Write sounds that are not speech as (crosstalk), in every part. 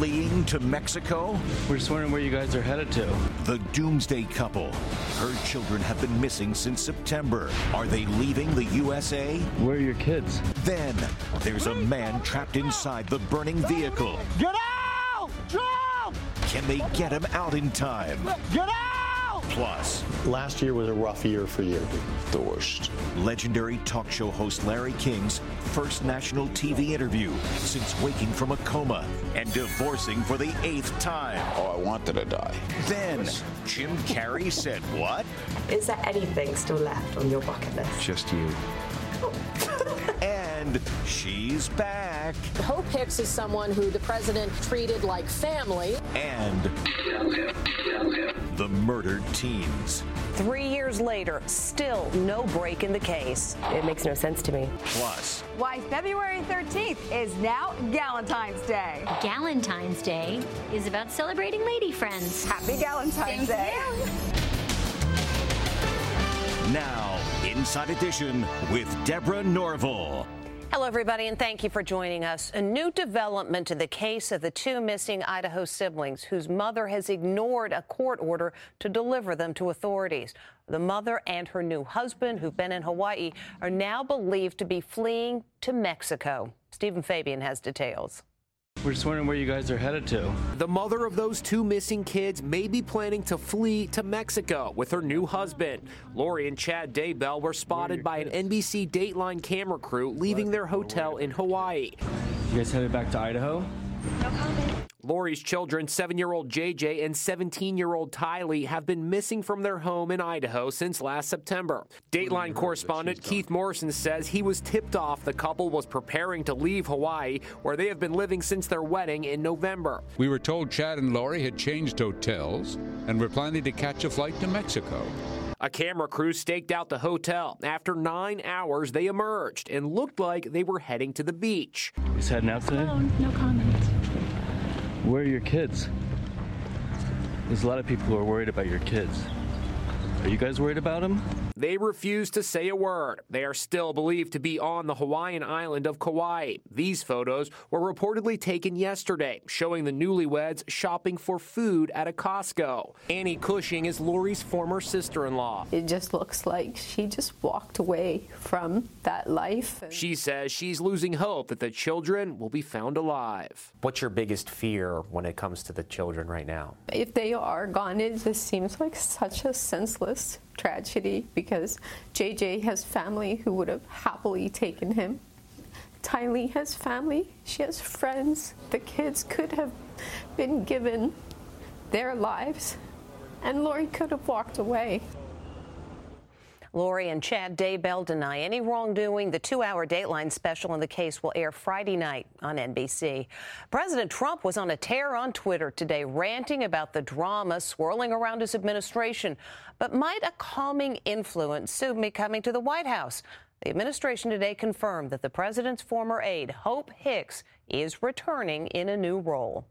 Fleeing to Mexico? We're just wondering where you guys are headed to. The Doomsday Couple. Her children have been missing since September. Are they leaving the USA? Where are your kids? Then there's a man trapped inside the burning vehicle. Get out! Jump! Can they get him out in time? Get out! Plus, Last year was a rough year for you. the worst. legendary talk show host Larry King's first national TV interview since waking from a coma and divorcing for the eighth time. Oh, I wanted to die. Then Jim Carrey said what? Is there anything still left on your bucket list? Just you. (laughs) And she's back. Hope Hicks is someone who the president treated like family. And the murdered teens. Three years later, still no break in the case. It makes no sense to me. Plus, Why February 13th is now Galentine's Day. Galentine's Day is about celebrating lady friends. Happy Galentine's Day. now, Inside Edition with Deborah Norville. Hello, everybody, and thank you for joining us. A new development in the case of the two missing Idaho siblings whose mother has ignored a court order to deliver them to authorities. The mother and her new husband, who've been in Hawaii, are now believed to be fleeing to Mexico. Steven Fabian has details. We're just wondering where you guys are headed to. The mother of those two missing kids may be planning to flee to Mexico with her new husband. Lori and Chad Daybell were spotted by an NBC Dateline camera crew leaving their hotel in Hawaii. You guys headed back to Idaho? Lori's children, seven year old JJ and 17 year old Tylee, have been missing from their home in Idaho since last September. Dateline correspondent Keith Morrison says he was tipped off the couple was preparing to leave Hawaii, where they have been living since their wedding in November. We were told Chad and Lori had changed hotels and were planning to catch a flight to Mexico. A camera crew staked out the hotel. After nine hours, they emerged and looked like they were heading to the beach. He's heading out today? no comment. Where are your kids? There's a lot of people who are worried about your kids. Are you guys worried about them? They refuse to say a word. They are still believed to be on the Hawaiian island of Kauai. These photos were reportedly taken yesterday, showing the newlyweds shopping for food at a Costco. Annie Cushing is Lori's former sister in law. It just looks like she just walked away from that life. She says she's losing hope that the children will be found alive. What's your biggest fear when it comes to the children right now? If they are gone, it just seems like such a senseless tragedy because JJ has family who would have happily taken him. Tylee has family, she has friends. The kids could have been given their lives, and Lori could have walked away. Lori and Chad Daybell deny any wrongdoing. The two hour Dateline special in the case will air Friday night on NBC. President Trump was on a tear on Twitter today, ranting about the drama swirling around his administration. But might a calming influence soon be coming to the White House? The administration today confirmed that the president's former aide, Hope Hicks, is returning in a new role.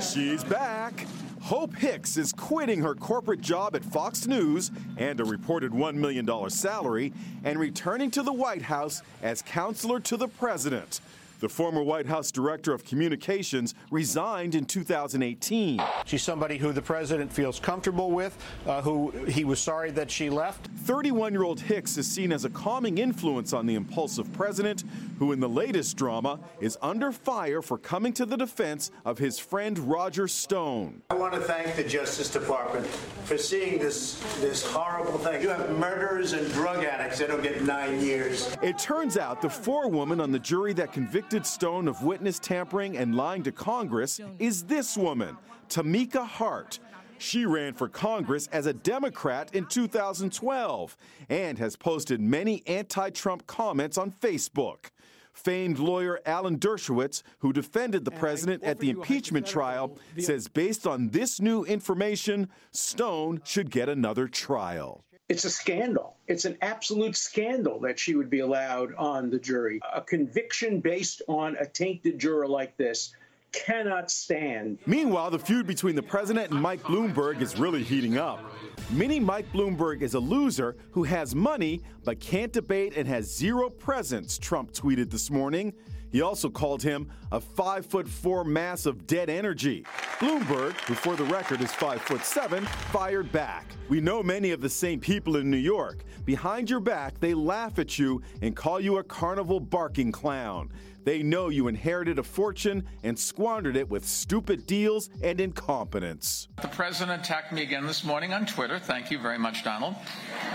She's back. Hope Hicks is quitting her corporate job at Fox News and a reported $1 million salary and returning to the White House as counselor to the president. The former White House Director of Communications resigned in 2018. She's somebody who the president feels comfortable with, uh, who he was sorry that she left. 31 year old Hicks is seen as a calming influence on the impulsive president, who in the latest drama is under fire for coming to the defense of his friend Roger Stone. I want to thank the Justice Department for seeing this, this horrible thing. You have murderers and drug addicts that don't get nine years. It turns out the forewoman on the jury that convicted Stone of witness tampering and lying to Congress is this woman, Tomeka Hart. She ran for Congress as a Democrat in 2012 and has posted many anti Trump comments on Facebook. Famed lawyer Alan Dershowitz, who defended the president at the impeachment trial, says based on this new information, Stone should get another trial. It's a scandal. It's an absolute scandal that she would be allowed on the jury. A conviction based on a tainted juror like this cannot stand. Meanwhile, the feud between the president and Mike Bloomberg is really heating up. Mini Mike Bloomberg is a loser who has money but can't debate and has zero presence, Trump tweeted this morning. He also called him a five foot four mass of dead energy. Bloomberg, who for the record is five foot seven, fired back. We know many of the same people in New York. Behind your back, they laugh at you and call you a carnival barking clown. They know you inherited a fortune and squandered it with stupid deals and incompetence. The president attacked me again this morning on Twitter. Thank you very much, Donald.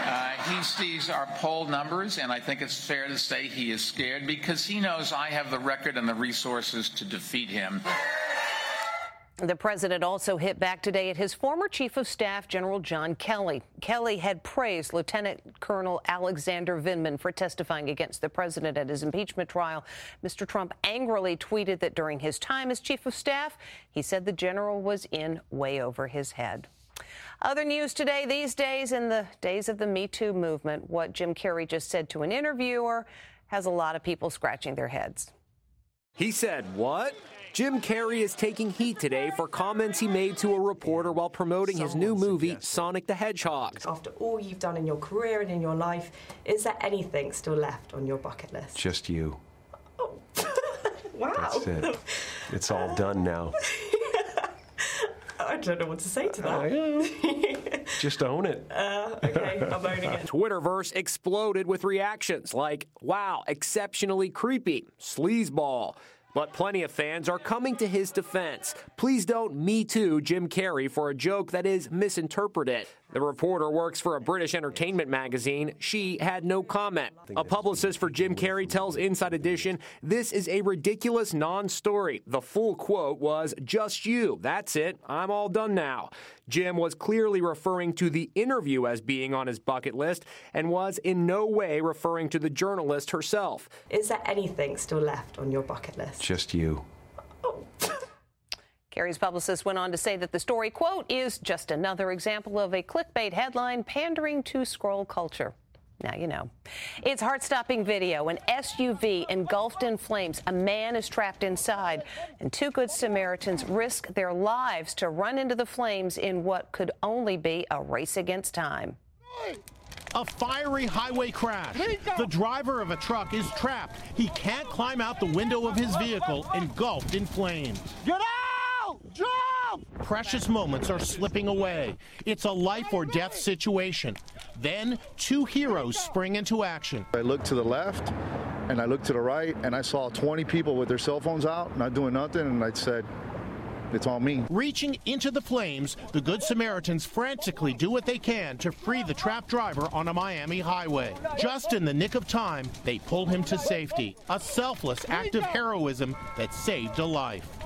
Uh, he sees our poll numbers, and I think it's fair to say he is scared because he knows I have the record and the resources to defeat him. The president also hit back today at his former chief of staff, General John Kelly. Kelly had praised Lieutenant Colonel Alexander Vindman for testifying against the president at his impeachment trial. Mr. Trump angrily tweeted that during his time as chief of staff, he said the general was in way over his head. Other news today, these days, in the days of the Me Too movement, what Jim Carrey just said to an interviewer has a lot of people scratching their heads. He said, What? Jim Carrey is taking heat today for comments he made to a reporter while promoting his new movie, Sonic the Hedgehog. After all you've done in your career and in your life, is there anything still left on your bucket list? Just you. (laughs) Wow. That's it. It's all done now. (laughs) I don't know what to say to that. (laughs) Just own it. Uh, okay, I'm owning it. Twitterverse exploded with reactions like, wow, exceptionally creepy, sleazeball. But plenty of fans are coming to his defense. Please don't Me Too Jim Carrey for a joke that is misinterpreted. The reporter works for a British entertainment magazine. She had no comment. A publicist for Jim Carrey tells Inside Edition, This is a ridiculous non story. The full quote was, Just you. That's it. I'm all done now. Jim was clearly referring to the interview as being on his bucket list and was in no way referring to the journalist herself. Is there anything still left on your bucket list? Just you. Carrey's publicist went on to say that the story, quote, is just another example of a clickbait headline pandering to scroll culture. Now you know. It's heart-stopping video. An SUV engulfed in flames. A man is trapped inside, and two good Samaritans risk their lives to run into the flames in what could only be a race against time. A fiery highway crash. The driver of a truck is trapped. He can't climb out the window of his vehicle, engulfed in flames. Get out! Precious moments are slipping away. It's a life or death situation. Then, two heroes spring into action. I look to the left and I looked to the right and I saw 20 people with their cell phones out, not doing nothing, and I said, it's all me. Reaching into the flames, the Good Samaritans frantically do what they can to free the trapped driver on a Miami highway. Just in the nick of time, they pull him to safety. A selfless act of heroism that saved a life.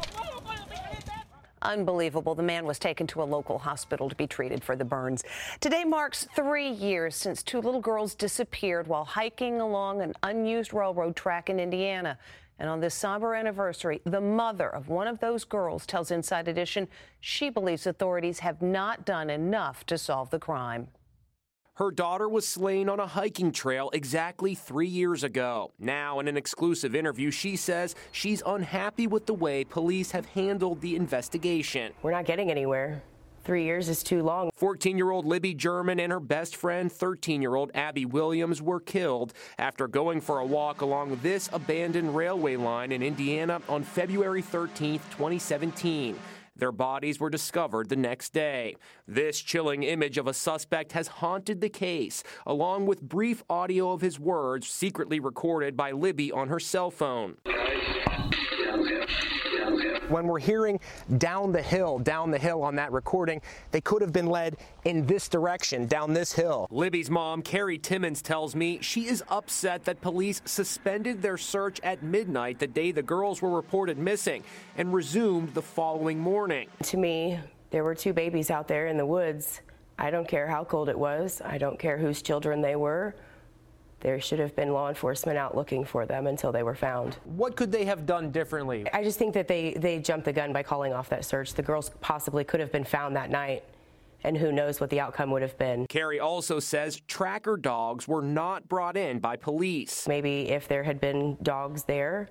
Unbelievable. The man was taken to a local hospital to be treated for the burns. Today marks three years since two little girls disappeared while hiking along an unused railroad track in Indiana. And on this somber anniversary, the mother of one of those girls tells Inside Edition she believes authorities have not done enough to solve the crime. Her daughter was slain on a hiking trail exactly three years ago. Now, in an exclusive interview, she says she's unhappy with the way police have handled the investigation. We're not getting anywhere. three years is too long. 14 year old Libby German and her best friend, 13 year old Abby Williams, were killed after going for a walk along this abandoned railway line in Indiana on February 13, 2017. Their bodies were discovered the next day. This chilling image of a suspect has haunted the case, along with brief audio of his words secretly recorded by Libby on her cell phone when we're hearing down the hill, down the hill on that recording, they could have been led in this direction, down this hill. Libby's mom, Carrie Timmons, tells me she is upset that police suspended their search at midnight the day the girls were reported missing and resumed the following morning. To me, there were two babies out there in the woods. I don't care how cold it was. I don't care whose children they were there should have been law enforcement out looking for them until they were found. What could they have done differently? I just think that they, they jumped the gun by calling off that search. The girls possibly could have been found that night and who knows what the outcome would have been. Carrie also says tracker dogs were not brought in by police. Maybe if there had been dogs there,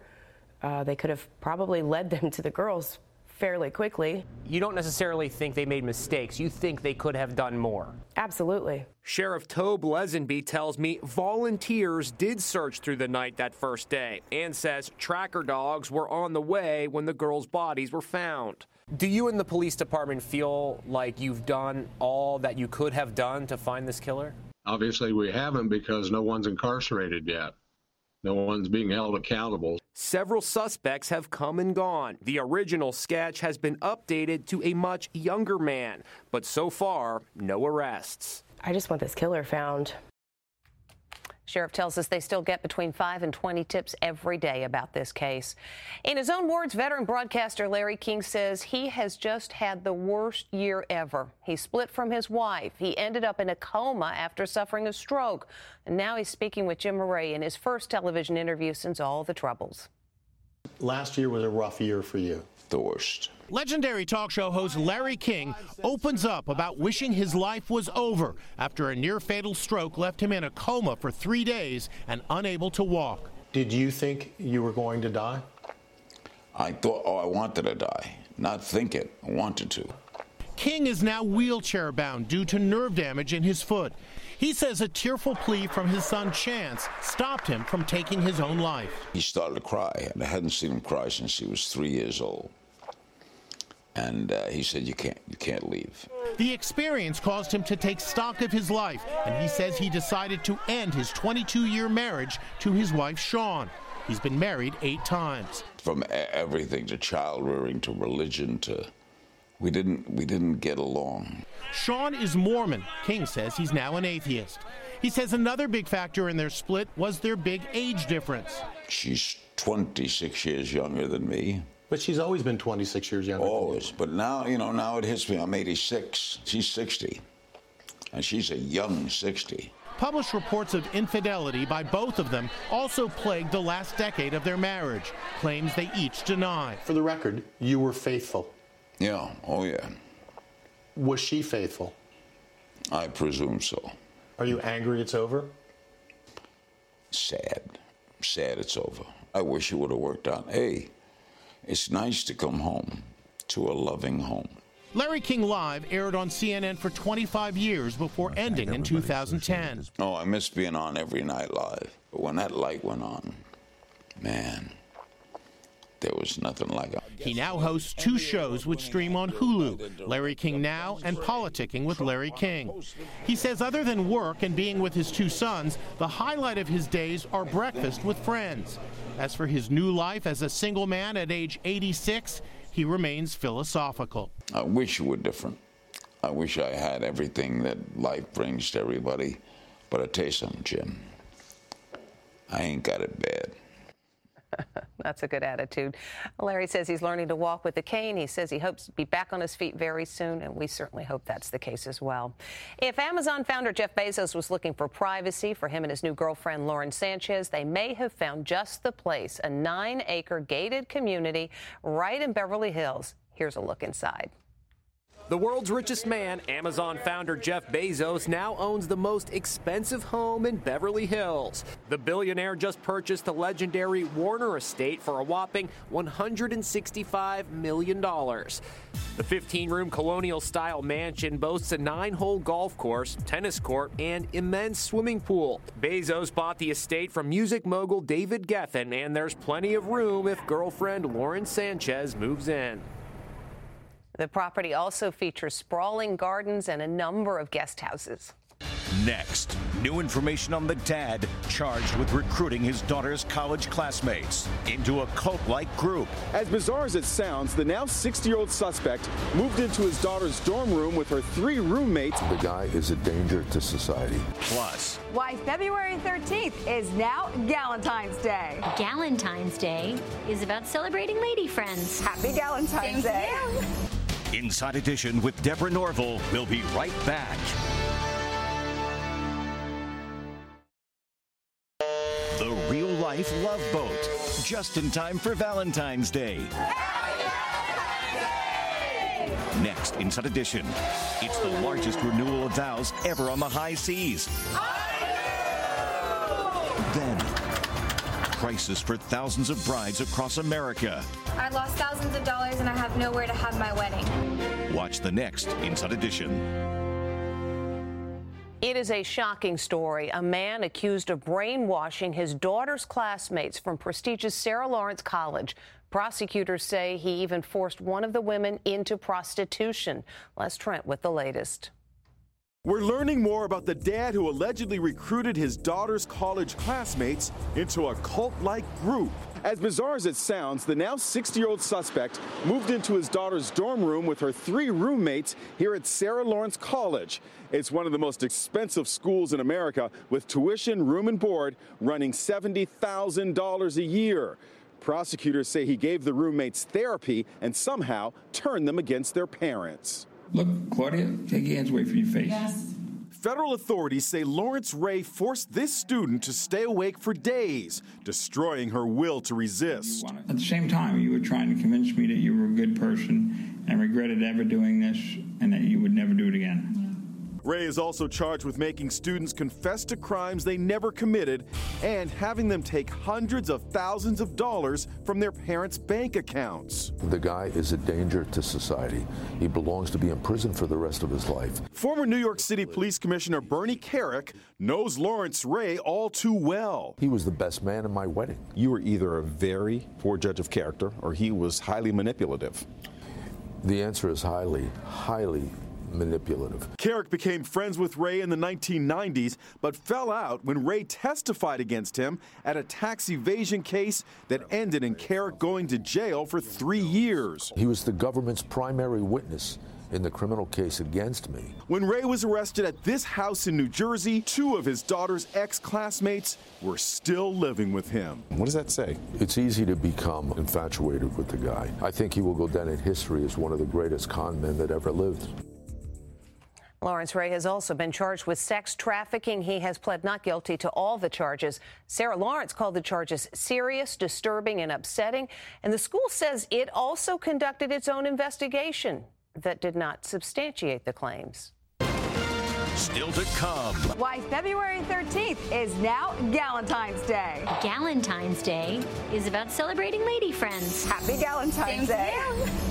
uh, they could have probably led them to the girls fairly quickly. You don't necessarily think they made mistakes. You think they could have done more. Absolutely. Sheriff Tobe Leazenby tells me volunteers did search through the night that first day and says tracker dogs were on the way when the girls' bodies were found. Do you and the police department feel like you've done all that you could have done to find this killer? Obviously, we haven't because no one's incarcerated yet. No one's being held accountable. Several suspects have come and gone. The original sketch has been updated to a much younger man, but so far, no arrests. I just want this killer found. Sheriff tells us they still get between 5 and 20 tips every day about this case. In his own words, veteran broadcaster Larry King says he has just had the worst year ever. He split from his wife. He ended up in a coma after suffering a stroke. And now he's speaking with Jim Moret in his first television interview since all the troubles. Last year was a rough year for you. The worst. Legendary talk show host Larry King opens up about wishing his life was over after a near fatal stroke left him in a coma for three days and unable to walk. Did you think you were going to die? I thought, oh, I wanted to die. Not think it, I wanted to. King is now wheelchair bound due to nerve damage in his foot. He says a tearful plea from his son Chance stopped him from taking his own life. He started to cry, and I hadn't seen him cry since he was three years old and uh, he said, "You can't, you can't leave." The experience caused him to take stock of his life, and he says he decided to end his 22-year marriage to his wife Shawn. He's been married eight times. From everything to child rearing to religion to, we didn't, we didn't get along. Shawn is Mormon. King says he's now an atheist. He says another big factor in their split was their big age difference. She's 26 years younger than me. But she's always been 26 years younger. Always. But now, you know, now it hits me. I'm 86. She's 60. And she's a young 60. Published reports of infidelity by both of them also plagued the last decade of their marriage, claims they each deny. For the record, you were faithful. Yeah, oh yeah. Was she faithful? I presume so. Are you angry it's over? Sad. Sad it's over. I wish it would have worked out. Hey, it's nice to come home to a loving home. Larry King Live aired on CNN for 25 years before ending in 2010. Oh, I miss being on every night live. But when that light went on, man, there was nothing like it. He now hosts two shows which stream on Hulu Larry King Now and Politicking with Larry King. He says, other than work and being with his two sons, the highlight of his days are breakfast with friends. As for his new life as a single man at age 86, he remains philosophical. I wish it were different. I wish I had everything that life brings to everybody. But I tell you something, Jim, I ain't got it bad. That's a good attitude. Larry says he's learning to walk with a cane. He says he hopes to be back on his feet very soon, and we certainly hope that's the case as well. If Amazon founder Jeff Bezos was looking for privacy for him and his new girlfriend Lauren Sanchez, they may have found just the place a nine acre gated community right in Beverly Hills. Here's a look inside. The world's richest man, Amazon founder Jeff Bezos, now owns the most expensive home in Beverly Hills. The billionaire just purchased the legendary Warner estate for a whopping $165 million. The 15 room colonial style mansion boasts a nine hole golf course, tennis court, and immense swimming pool. Bezos bought the estate from music mogul David Geffen, and there's plenty of room if girlfriend Lauren Sanchez moves in. The property also features sprawling gardens and a number of guest houses. Next, new information on the dad charged with recruiting his daughter's college classmates into a cult like group. As bizarre as it sounds, the now 60 year old suspect moved into his daughter's dorm room with her three roommates. The guy is a danger to society. Plus, Why February 13th is now Galentine's Day. Galentine's Day is about celebrating lady friends. Happy Galentine's Day. Inside Edition with Deborah Norville will be right back. The real life love boat, just in time for Valentine's Day. Next, Inside Edition. It's the largest renewal of vows ever on the high seas. Then, crisis for thousands of brides across America. I lost thousands of dollars and I have nowhere to have my wedding. Watch the next Inside Edition. It is a shocking story. A man accused of brainwashing his daughter's classmates from prestigious Sarah Lawrence College. Prosecutors say he even forced one of the women into prostitution. Les Trent with the latest. We're learning more about the dad who allegedly recruited his daughter's college classmates into a cult like group. As bizarre as it sounds, the now 60 year old suspect moved into his daughter's dorm room with her three roommates here at Sarah Lawrence College. It's one of the most expensive schools in America, with tuition, room, and board running $70,000 a year. Prosecutors say he gave the roommates therapy and somehow turned them against their parents. Look, Claudia, take your hands away from your face. Yes. Federal authorities say Lawrence Ray forced this student to stay awake for days, destroying her will to resist. At the same time, you were trying to convince me that you were a good person and regretted ever doing this and that you would never do it again. Ray is also charged with making students confess to crimes they never committed and having them take hundreds of thousands of dollars from their parents' bank accounts. The guy is a danger to society. He belongs to be in prison for the rest of his life. Former New York City Police Commissioner Bernie Kerik knows Lawrence Ray all too well. He was the best man in my wedding. You were either a very poor judge of character or he was highly manipulative. The answer is highly, highly manipulative. Kerik became friends with Ray in the 1990s, but fell out when Ray testified against him at a tax evasion case that ended in Kerik going to jail for three years. He was the government's primary witness in the criminal case against me. When Ray was arrested at this house in New Jersey, two of his daughter's ex classmates were still living with him. What does that say? It's easy to become infatuated with the guy. I think he will go down in history as one of the greatest con men that ever lived. Lawrence Ray has also been charged with sex trafficking. He has pled not guilty to all the charges. Sarah Lawrence called the charges serious, disturbing, and upsetting. And the school says it also conducted its own investigation that did not substantiate the claims. Still to come. Why February 13th is now Galentine's Day. Galentine's Day is about celebrating lady friends. Happy Galentine's Thank Day.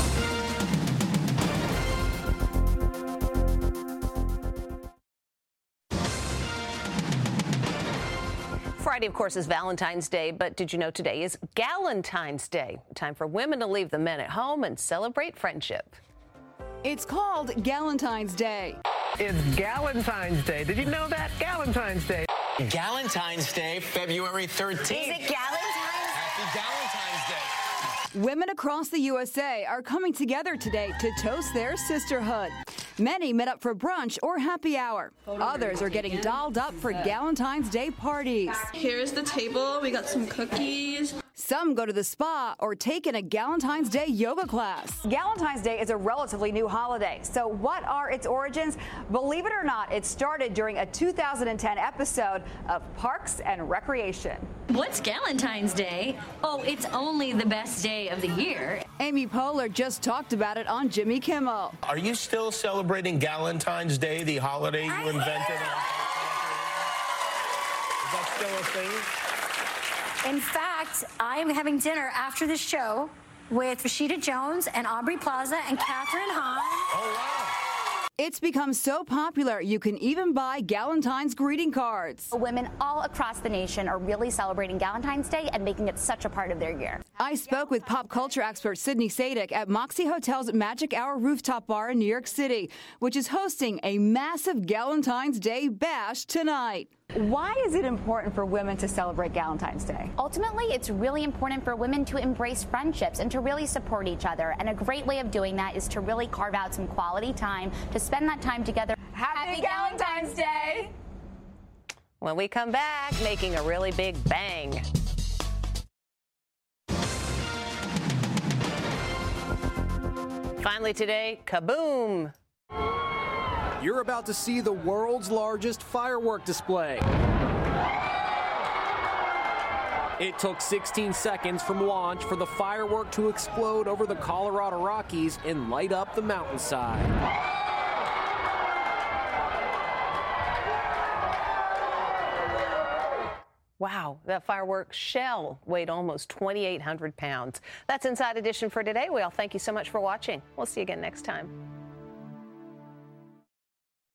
Friday, of course, is Valentine's Day, but did you know today is Galentine's Day? Time for women to leave the men at home and celebrate friendship. It's called Galentine's Day. It's Galentine's Day. Did you know that? Galentine's Day. Galentine's Day, February 13th. Is it Galentine's? Happy Galentine's Day. Women across the USA are coming together today to toast their sisterhood. Many met up for brunch or happy hour. Others are getting dolled up for Galentine's Day parties. Here's the table. We got some cookies. Some go to the spa or take in a Galentine's Day yoga class. Galentine's Day is a relatively new holiday. So, what are its origins? Believe it or not, it started during a 2010 episode of Parks and Recreation. What's Galentine's Day? Oh, it's only the best day of the year. Amy Poehler just talked about it on Jimmy Kimmel. Are you still celebrating Galentine's Day, the holiday you invented? Is that still a thing? In fact, I'm having dinner after the show with Rashida Jones and Aubrey Plaza and Kathryn Hahn. Oh, wow. It's become so popular, you can even buy Galentine's greeting cards. Women all across the nation are really celebrating Galentine's Day and making it such a part of their year. I spoke with pop culture expert Sydney Sadik at Moxy Hotel's Magic Hour rooftop bar in New York City, which is hosting a massive Galentine's Day bash tonight. Why is it important for women to celebrate Galentine's Day? Ultimately, it's really important for women to embrace friendships and to really support each other. And a great way of doing that is to really carve out some quality time to spend that time together. Happy, Galentine's Day! When we come back, making a really big bang. Finally today, kaboom! You're about to see the world's largest firework display. It took 16 seconds from launch for the firework to explode over the Colorado Rockies and light up the mountainside. Wow, that fireworks shell weighed almost 2,800 pounds. That's Inside Edition for today. We all thank you so much for watching. We'll see you again next time.